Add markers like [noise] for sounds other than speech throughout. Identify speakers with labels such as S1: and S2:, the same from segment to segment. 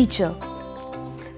S1: teacher,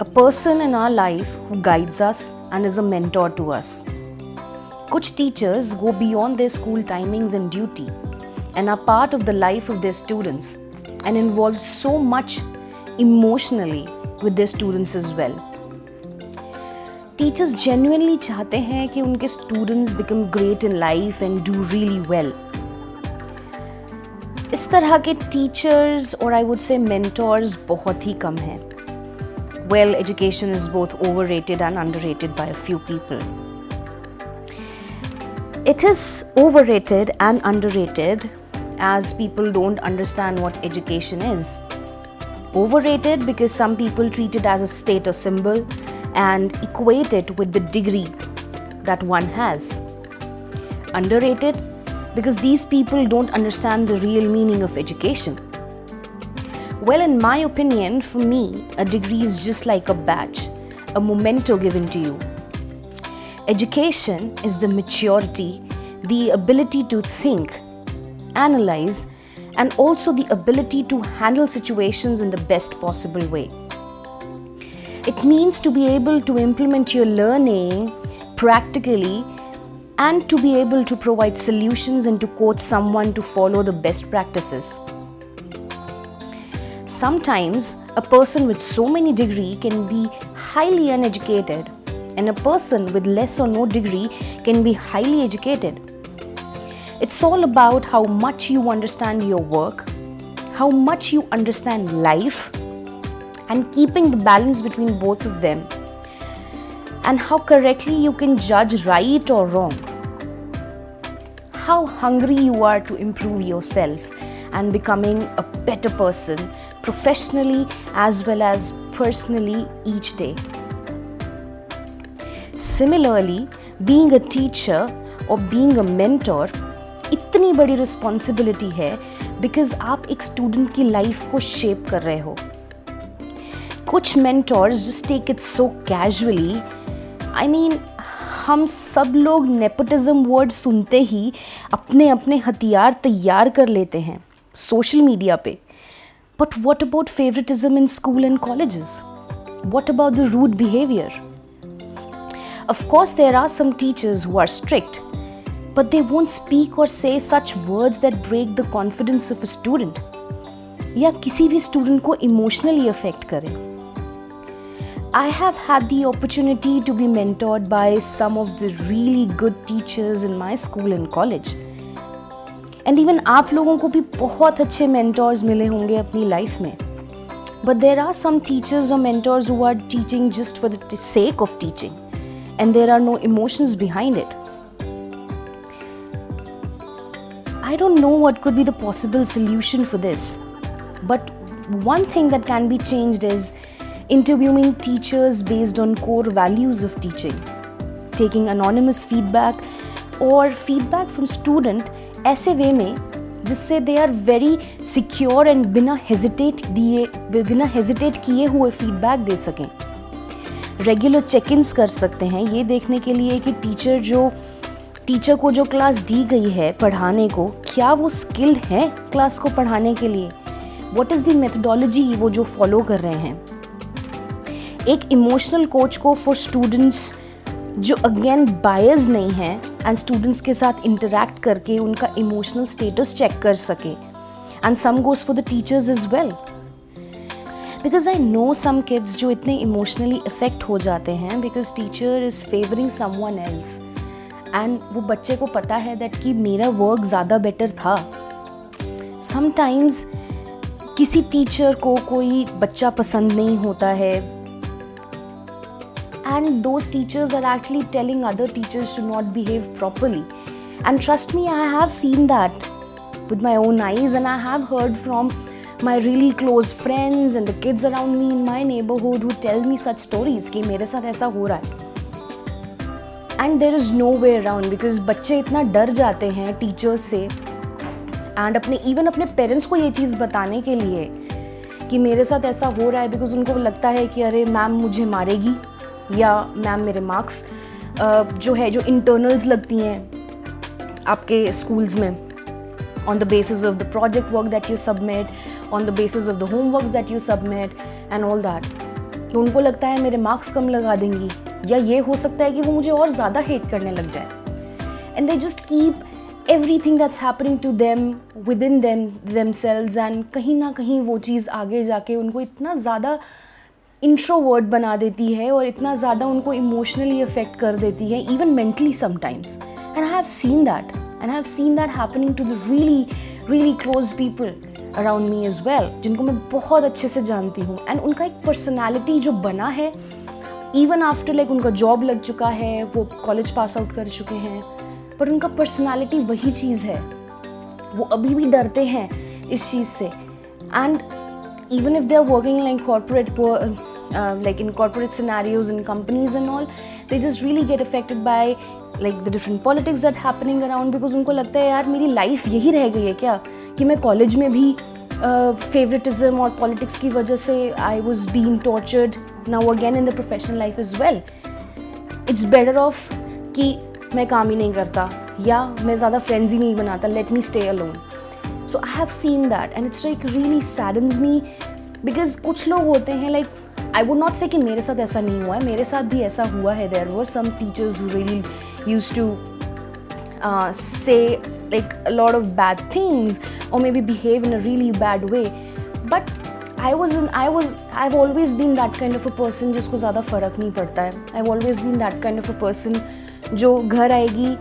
S1: a person in our life who guides us and is a mentor to us. Kuch teachers go beyond their school timings and duty and are part of the life of their students and involved so much emotionally with their students as well. Teachers genuinely चाहते हैं कि उनके students become great in life and do really well इस तरह के teachers और आई would से mentors बहुत ही कम हैं well education is both overrated and underrated by a few people it is overrated and underrated as people don't understand what education is. Overrated because some people treat it as a status symbol and equate it with the degree that one has. Underrated because these people don't understand the real meaning of education. Well, in my opinion, for me, a degree is just like a badge, a memento given to you. Education is the maturity, the ability to think, analyze, and also the ability to handle situations in the best possible way. It means to be able to implement your learning practically and to be able to provide solutions and to coach someone to follow the best practices. Sometimes a person with so many degree can be highly uneducated and a person with less or no degree can be highly educated. It's all about how much you understand your work, how much you understand life, and keeping the balance between both of them and how correctly you can judge right or wrong. How hungry you are to improve yourself and becoming a better person professionally as well as personally each day. Similarly, being a teacher or being a mentor इतनी बड़ी responsibility है because आप एक student की life को shape कर रहे हो कुछ mentors just take it so casually I mean हम सब लोग नेपोटिज्म वर्ड सुनते ही अपने अपने हथियार तैयार कर लेते हैं सोशल मीडिया पे। But what about favouritism in school and colleges what about the rude behaviour there are some teachers who are strict, but they won't speak or say such words that break the confidence of a student या किसी भी student को emotionally affect करें। I have had the opportunity to be mentored by some of the really good teachers in my school and college. And even आप लोगों को भी बहुत अच्छे mentors मिले होंगे अपनी लाइफ में But there are some teachers or mentors who are teaching just for the sake of teaching, and there are no emotions behind it. I don't know what could be the possible solution for this, but one thing that can be changed is interviewing teachers based on core values of teaching, taking anonymous feedback or feedback from student ऐसे way में जिससे they are very secure and बिना hesitate दिए बिना hesitate किए हुए feedback दे सकें। Regular check ins कर सकते हैं। ये देखने के लिए कि टीचर जो टीचर को जो क्लास दी गई है पढ़ाने को क्या वो स्किल्ड है क्लास को पढ़ाने के लिए? वॉट इज़ द मेथडोलॉजी वो जो फॉलो कर रहे हैं? एक इमोशनल कोच को फॉर स्टूडेंट्स जो अगेन बायस नहीं है एंड स्टूडेंट्स के साथ इंटरेक्ट करके उनका इमोशनल स्टेटस चेक कर सके। And same goes for the teachers as well because I know some kids जो इतने इमोशनली इफ़ेक्ट हो जाते हैं because teacher is favouring someone else and वो बच्चे को पता है दैट कि मेरा वर्क ज़्यादा बेटर था। समटाइम्स किसी टीचर को कोई बच्चा पसंद नहीं होता है। And those teachers are actually telling other teachers to not behave properly. And trust me, I have seen that with my own eyes, and I have heard from my really close friends and the kids around me in my neighborhood who tell me such stories कि मेरे साथ ऐसा हो रहा है and there is no way around because बच्चे इतना डर जाते हैं टीचर्स से एंड अपने इवन अपने पेरेंट्स को ये चीज़ बताने के लिए कि मेरे साथ ऐसा हो रहा है बिकॉज़ उनको लगता है कि अरे मैम मुझे मारेगी या मैम मेरे मार्क्स जो है, जो इंटरनल्स लगती हैं आपके स्कूल्स में on the basis of the project work that you submit on the basis of the homework that you submit and all that तो उनको लगता है मेरे मार्क्स कम लगा देंगी, या ये हो सकता है कि वो मुझे और ज़्यादा हेट करने लग जाए। And they just keep everything that's happening to them within them themselves and कहीं ना कहीं वो चीज़ आगे जाके उनको इतना ज़्यादा इंट्रोवर्ड बना देती है और इतना ज़्यादा उनको इमोशनली अफेक्ट कर देती है even mentally sometimes and I have seen that and I have seen that happening to the really really close people around me is well जिनको मैं बहुत अच्छे से जानती हूँ. एंड उनका एक पर्सनैलिटी जो बना है इवन आफ्टर लाइक उनका जॉब लग चुका है, वो कॉलेज पास आउट कर चुके हैं, पर उनका पर्सनैलिटी वही चीज़ है. वो अभी भी डरते हैं इस चीज़ से. And even if they are working like corporate like in corporate scenarios in companies and all they just really get affected by like the different politics that happening around because उनको लगता है यार मेरी लाइफ यही रह गई है क्या कि मैं कॉलेज में भी फेवरेटिज्म uh, और पॉलिटिक्स की वजह से I was been tortured now again in the professional life is well it's better off कि मैं काम ही नहीं करता या मैं ज़्यादा फ्रेंड्स ही नहीं बनाता let me stay alone so I have seen that and it's like really saddens me because कुछ लोग होते हैं like I would not say कि मेरे साथ ऐसा नहीं हुआ है। मेरे साथ भी ऐसा हुआ है। There were some teachers really use to say like a lot of bad things or maybe behave in a really bad way. But I was in, I was I've always been that kind of a person जिसको ज़्यादा फ़र्क नहीं पड़ता है। I've always been that kind of a person जो घर आएगी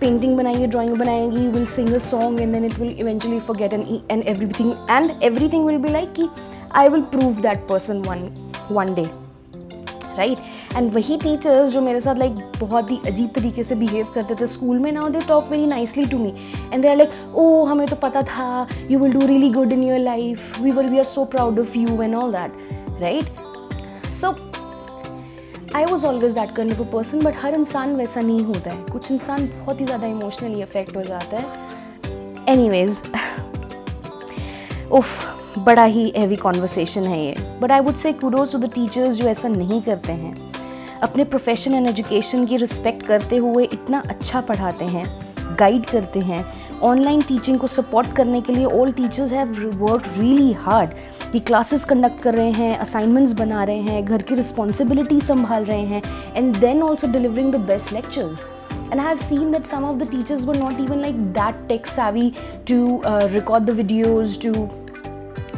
S1: painting बनाएगी ड्राइंग बनाएगी will sing a song and then it will eventually forget and and everything and everything will be like कि I will prove that person one one day right and वही teachers जो मेरे साथ like like, बहुत ही अजीब तरीके से behave करते थे स्कूल में now they talk very nicely to me and they are like oh हमें तो पता था you will do really good in your life we were we are so proud of you and all that right so I was always that kind of person but हर इंसान वैसा नहीं होता है। कुछ इंसान बहुत ही ज़्यादा इमोशनली अफेक्ट हो जाता है। एनी वेज [laughs] उफ बड़ा ही हैवी कॉन्वर्सेशन है ये। But I would say kudos to the teachers जो ऐसा नहीं करते हैं। अपने प्रोफेशन एंड एजुकेशन की रिस्पेक्ट करते हुए इतना अच्छा पढ़ाते हैं गाइड करते हैं। ऑनलाइन टीचिंग को सपोर्ट करने के लिए all teachers have work really hard कि क्लासेस कंडक्ट कर रहे हैं असाइनमेंट्स बना रहे हैं घर की रिस्पॉन्सिबिलिटी संभाल रहे हैं and then also delivering the best lectures and i have seen that some of the teachers were not even like that tech savvy uh, record the videos to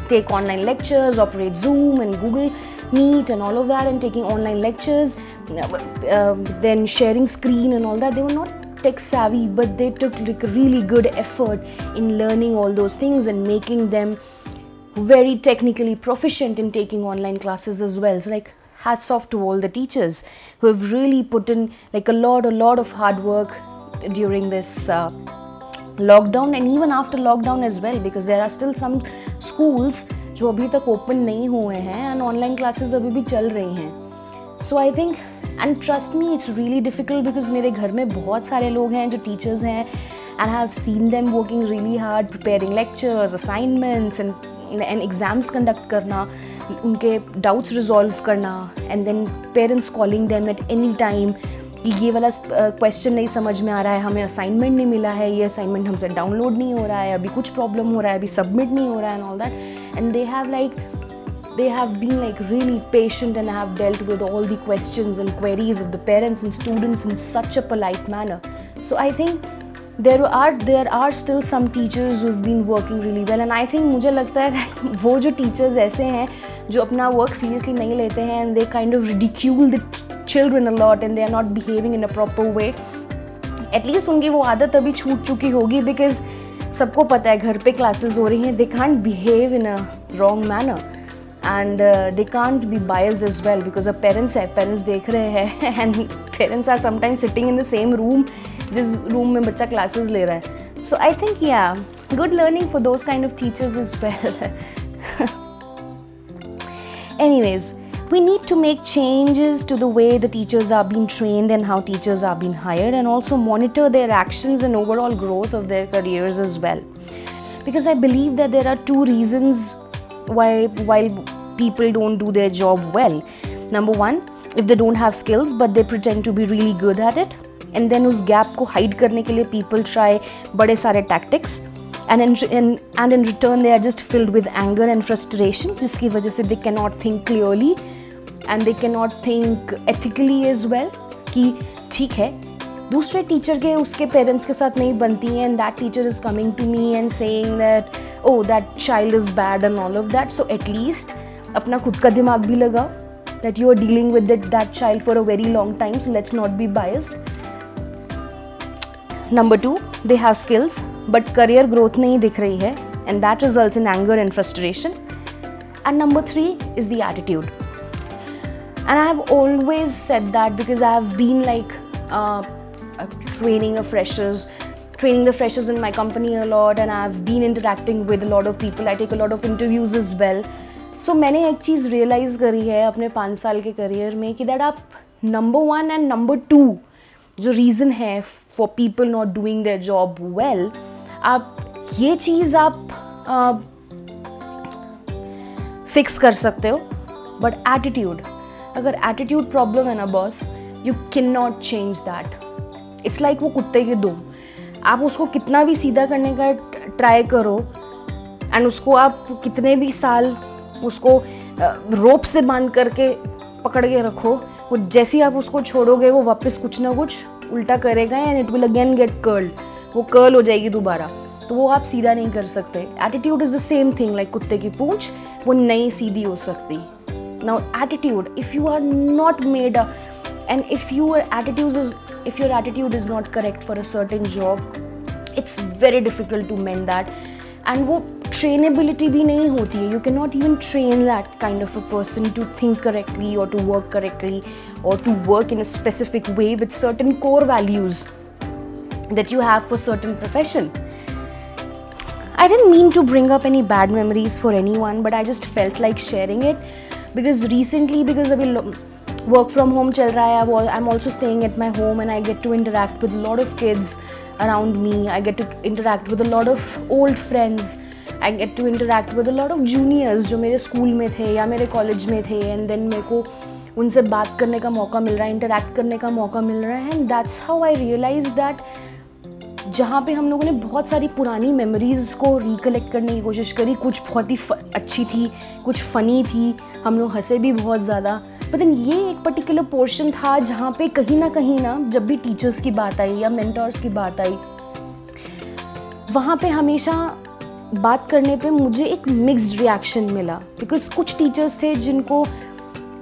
S1: take online lectures, operate Zoom and Google Meet and all of that, and taking online lectures, uh, then sharing screen and all that. They were not tech savvy, but they took like really good effort in learning all those things and making them very technically proficient in taking online classes as well. So, like, hats off to all the teachers who have really put in like a lot, a lot of hard work during this. Uh, lockdown and even after lockdown as well because there are still some schools जो अभी तक open नहीं हुए हैं and online classes अभी भी चल रही हैं। So I think and trust me it's really difficult because मेरे घर में बहुत सारे लोग हैं जो टीचर्स हैं and have seen them working really hard preparing lectures assignments and and exams conduct करना, उनके डाउट्स रिजॉल्व करना and then parents calling them at any time कि ये वाला क्वेश्चन नहीं समझ में आ रहा है, हमें असाइनमेंट नहीं मिला है, ये असाइनमेंट हमसे डाउनलोड नहीं हो रहा है, अभी कुछ प्रॉब्लम हो रहा है, अभी सबमिट नहीं हो रहा है and all that and they have like they have been like really patient and have dealt with all the question and queries of the parents and students in such a polite manner so I think there are there are still some teachers who been working really well and I think मुझे लगता है [laughs] वो जो teachers ऐसे हैं, जो अपना work seriously नहीं लेते हैं and they kind of ridicule the children a lot and they are not behaving in a proper way. At least उनकी वो आदत अभी छूट चुकी होगी बिकॉज़ सबको पता है घर पे क्लासेस हो रही हैं। They can't behave in a wrong manner and they can't be biased is well because अब पेरेंट्स है। पेरेंट्स देख रहे हैं and parents are sometimes sitting in the same room जिस रूम में बच्चा क्लासेस ले रहा है। So I think yeah good learning for those kind of teachers is well anyways we need to make changes to the way the teachers are being trained and how teachers are being hired and also monitor their actions and overall growth of their careers as well because i believe that there are two reasons why while people don't do their job well number one if they don't have skills but they pretend to be really good at it and then उस gap को hide करने के लिए people try बड़े सारे tactics and in, in, and in return they are just filled with anger and frustration जिसकी वजह से they cannot think clearly and they not think ethically as well कि ठीक है, दूसरे टीचर के, उसके पेरेंट्स के साथ नहीं बनती हैं and that teacher is coming to me and saying that oh that child is bad and all of that so at least अपना खुद का दिमाग भी लगाओ that you are dealing with that child for a very long time so let's not be biased number two they have skills but career growth नहीं दिख रही है and that result in anger and frustration and number three is the attitude and I have always set that because I have been like training of freshers training the freshers in my company a lot and i've been interacting with a lot of people i take a lot of interviews as well so so, मैंने एक चीज़ realise करी है अपने पाँच साल के career में कि दैट आप number one and number two जो रीज़न है for people not doing their job well आप ये चीज़ आप फिक्स कर सकते हो बट एटीट्यूड अगर एटीट्यूड प्रॉब्लम है ना boss you can not change that it's like वो कुत्ते के दुम आप उसको कितना भी सीधा करने का ट्राई करो एंड उसको आप कितने भी साल उसको रोप से बाँध करके पकड़ के रखो, वो जैसे ही आप उसको छोड़ोगे, वो वापस कुछ ना कुछ उल्टा करेगा and it will again get curled वो कर्ल हो जाएगी दोबारा। तो वो आप सीधा नहीं कर सकते। Attitude is the same thing like कुत्ते की पूंछ, वो नहीं सीधी हो सकती। now attitude if you are not made and if your attitude is if your attitude is not correct for a certain job it's very difficult to mend that and वो trainability भी नहीं होती है you can not even train that kind of a person to think correctly और to work correctly or to work in a specific way with certain core values that you have for certain profession i didn't mean to bring up any bad memories for anyone but i just felt like sharing it Because recently because अभी work from home चल रहा है I am also staying at my home and I get to interact with lot of kids around me I get to interact with a of old friends I get to interact with a of juniors जो मेरे school में थे या मेरे college में थे. And then मेरे को उनसे बात करने का मौका मिल रहा है इंटरेक्ट करने का मौका मिल रहा है. And that's how I realise that जहाँ पे हम लोगों ने बहुत सारी पुरानी मेमोरीज़ को रिकलेक्ट करने की कोशिश करी। कुछ बहुत ही अच्छी थी, कुछ फ़नी थी। हम लोग हंसे भी बहुत ज़्यादा। देन ये एक पर्टिकुलर पोर्शन था जहाँ पे कहीं ना कहीं ना जब भी टीचर्स की बात आई या मेंटर्स की बात आई, वहाँ पे हमेशा बात करने पे मुझे एक मिक्स्ड रिएक्शन मिला। बिकॉज़ कुछ टीचर्स थे जिनको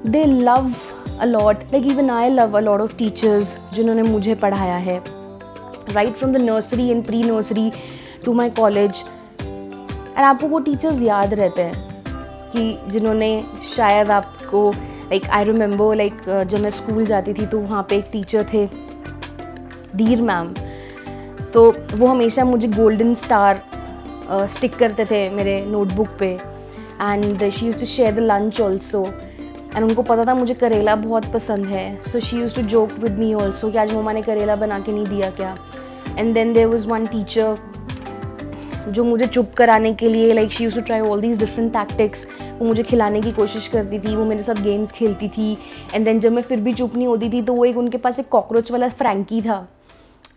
S1: they love a lot like even I love a lot of teachers जिन्होंने मुझे पढ़ाया है। Right from the nursery and pre nursery to my college and आपको वो टीचर्स याद रहते हैं कि जिन्होंने शायद आपको लाइक आई रिमेंबर लाइक जब मैं स्कूल जाती थी तो वहाँ पे एक टीचर थे धीर मैम तो वो हमेशा मुझे गोल्डन स्टार स्टिक करते थे मेरे नोटबुक पे. And she use to share the lunch also and उनको पता था मुझे करेला बहुत पसंद है. So she use to joke with me also कि आज ममा ने करेला बना के नहीं दिया क्या? And then there was one teacher जो मुझे चुप कराने के लिए like she use to try all these different tactics वो मुझे खिलाने की कोशिश करती थी, वो मेरे साथ गेम्स खेलती थी. एंड देन जब मैं फिर भी चुप नहीं होती थी तो वो एक उनके पास एक कॉकरोच वाला फ्रैंकी था.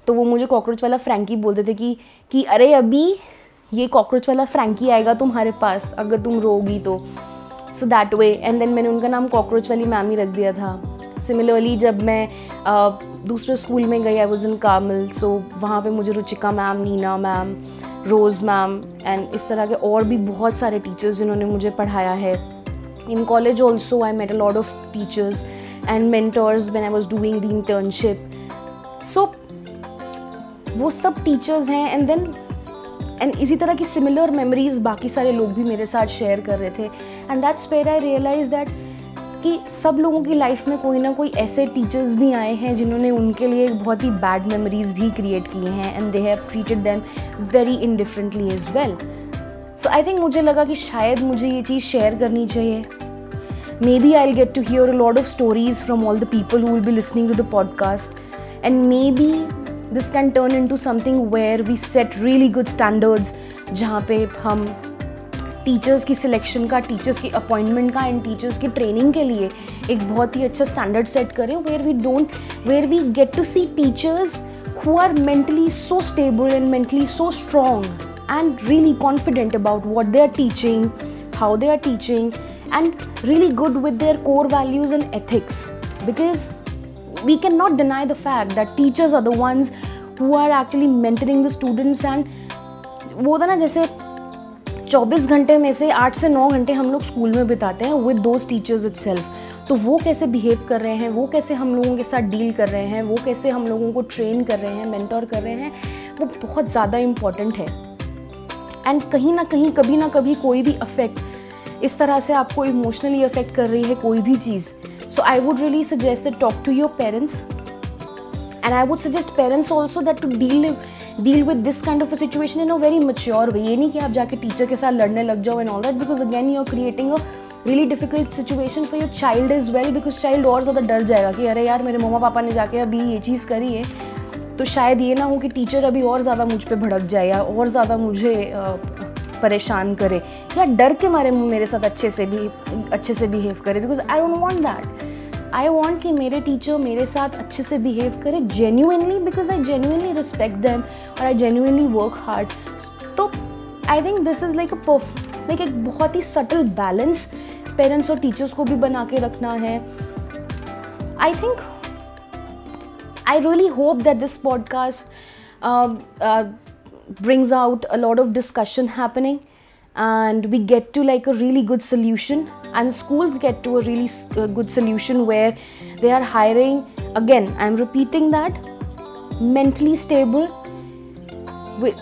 S1: तो वो मुझे कॉकरोच वाला फ्रैंकी बोलते थे कि कि अरे अभी ये कॉकरोच वाला फ्रैंकी आएगा तुम्हारे पास, अगर तुम रोगी तो. So that way and then मैंने उनका नाम कॉकरोच वाली मैम ही रख दिया था. सिमिलरली जब मैं दूसरे स्कूल में गई आई वॉज़ इन कामल सो वहाँ पे मुझे Ruchika ma'am Neena ma'am Rose ma'am and इस तरह के और भी बहुत सारे टीचर्स जिन्होंने मुझे पढ़ाया है। In college also I met a lot of teachers and mentors when I was doing the internship so वो सब टीचर्स हैं एंड देन एंड इसी तरह की सिमिलर मेमोरीज बाकी सारे लोग भी मेरे साथ शेयर कर रहे थे। And that's where I realise that कि सब लोगों की लाइफ में कोई ना कोई ऐसे टीचर्स भी आए हैं जिन्होंने उनके लिए बहुत ही बैड मेमोरीज भी क्रिएट किए हैं and they have treated them very indifferently as well so I think मुझे लगा कि शायद मुझे ये चीज़ शेयर करनी चाहिए। Maybe I get to hear a lot of stories from all the people who will be listening to the podcast and maybe this can turn into something where we set really good standards जहाँ पे हम teachers की selection का, teachers की appointment का and teachers की training के लिए एक बहुत ही अच्छा स्टैंडर्ड सेट करें where we don't where we get to see teachers who are mentally so stable and mentally so strong and really confident about what they are teaching how they are teaching and really good with their core values and ethics because we can not deny the fact that teachers are the ones who are actually mentoring the students and वो था ना जैसे 24 घंटे में से 8 से 9 घंटे हम लोग स्कूल में बिताते हैं विद दोज टीचर्स इट तो वो कैसे बिहेव कर रहे हैं, वो कैसे हम लोगों के साथ डील कर रहे हैं, वो कैसे हम लोगों को ट्रेन कर रहे हैं मेंटोर कर रहे हैं, वो बहुत ज़्यादा इंपॉर्टेंट है। एंड कहीं ना कहीं, कभी ना कभी कोई भी अफेक्ट इस तरह से आपको इमोशनली अफेक्ट कर रही है कोई भी चीज़। So I would really suggest talk to your parents and I would suggest parents also that to deal deal with this kind of a situation in a very mature way ये नहीं कि आप जाके टीचर के साथ लड़ने लग जाओ and all that because again you are creating a really difficult situation for your child is well because child और ज़्यादा डर जाएगा कि, अरे यार, मेरे मम्मा पापा ने जाके अभी ये चीज़ करी है। तो शायद ये ना हो कि टीचर अभी और ज़्यादा मुझ पर भड़क जाए या और ज़्यादा मुझे परेशान करे। या डर के मारे मेरे साथ अच्छे से भी, अच्छे से बिहेव करे because I don't want that I want कि मेरे टीचर मेरे साथ अच्छे से बिहेव करे genuinely because I genuinely respect them और आई जेन्यूनली वर्क हार्ड तो I think this is like a like एक बहुत ही सटल बैलेंस पेरेंट्स और टीचर्स को भी बना के रखना है. I think I really hope that this podcast brings out a lot of discussion happening. And we get to like a really good solution. And schools get to a really uh, good solution where they are hiring again i'm repeating that mentally stable with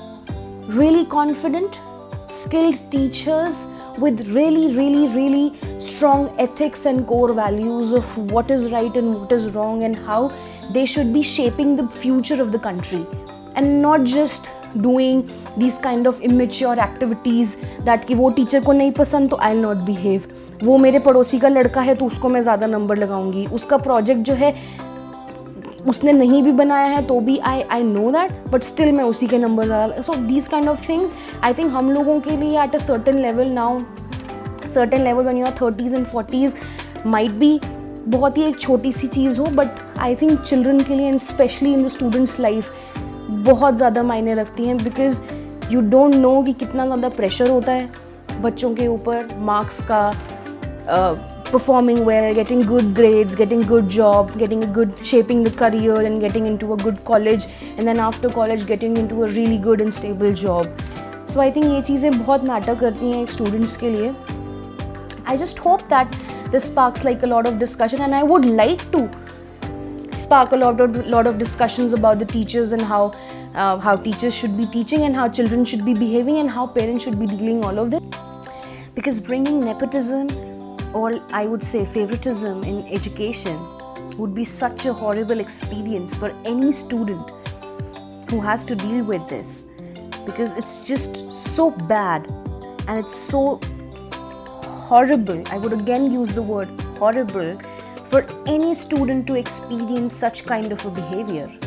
S1: really confident skilled teachers with really, really, really strong ethics and core values of what is right and what is wrong and how they should be shaping the future of the country. And not just doing these kind of immature activities that कि वो teacher को नहीं पसंद तो आई not behave वो मेरे पड़ोसी का लड़का है तो उसको मैं ज़्यादा नंबर लगाऊँगी. उसका प्रोजेक्ट जो है, उसने नहीं भी बनाया है तो भी I I know that but still मैं उसी के नंबर डाल so these kind of things I think हम लोगों के लिए at a certain level now certain level when you are thirties and forties might be बहुत ही एक छोटी सी चीज़ हो बट आई थिंक चिल्ड्रन के लिए and specially in the students life बहुत ज़्यादा मायने रखती हैं बिकॉज़ यू डोंट नो कि कितना ज़्यादा प्रेशर होता है बच्चों के ऊपर मार्क्स का performing well getting good grades getting good job getting a good shaping the career and getting in to a good college and then after college getting in to a really good and stable job so I think ये चीज़ें बहुत matter करती हैं एक students के लिए. I just hope that this sparks like a lot of discussion and I would like to spark a lot of lot of discussions about the teachers and how uh, how teachers should be teaching and how children should be behaving and how parents should be dealing all of this because bringing nepotism or I would say favoritism in education would be such a horrible experience for any student who has to deal with this because it's just so bad and it's so horrible. I would again use the word horrible for any student to experience such kind of a behavior.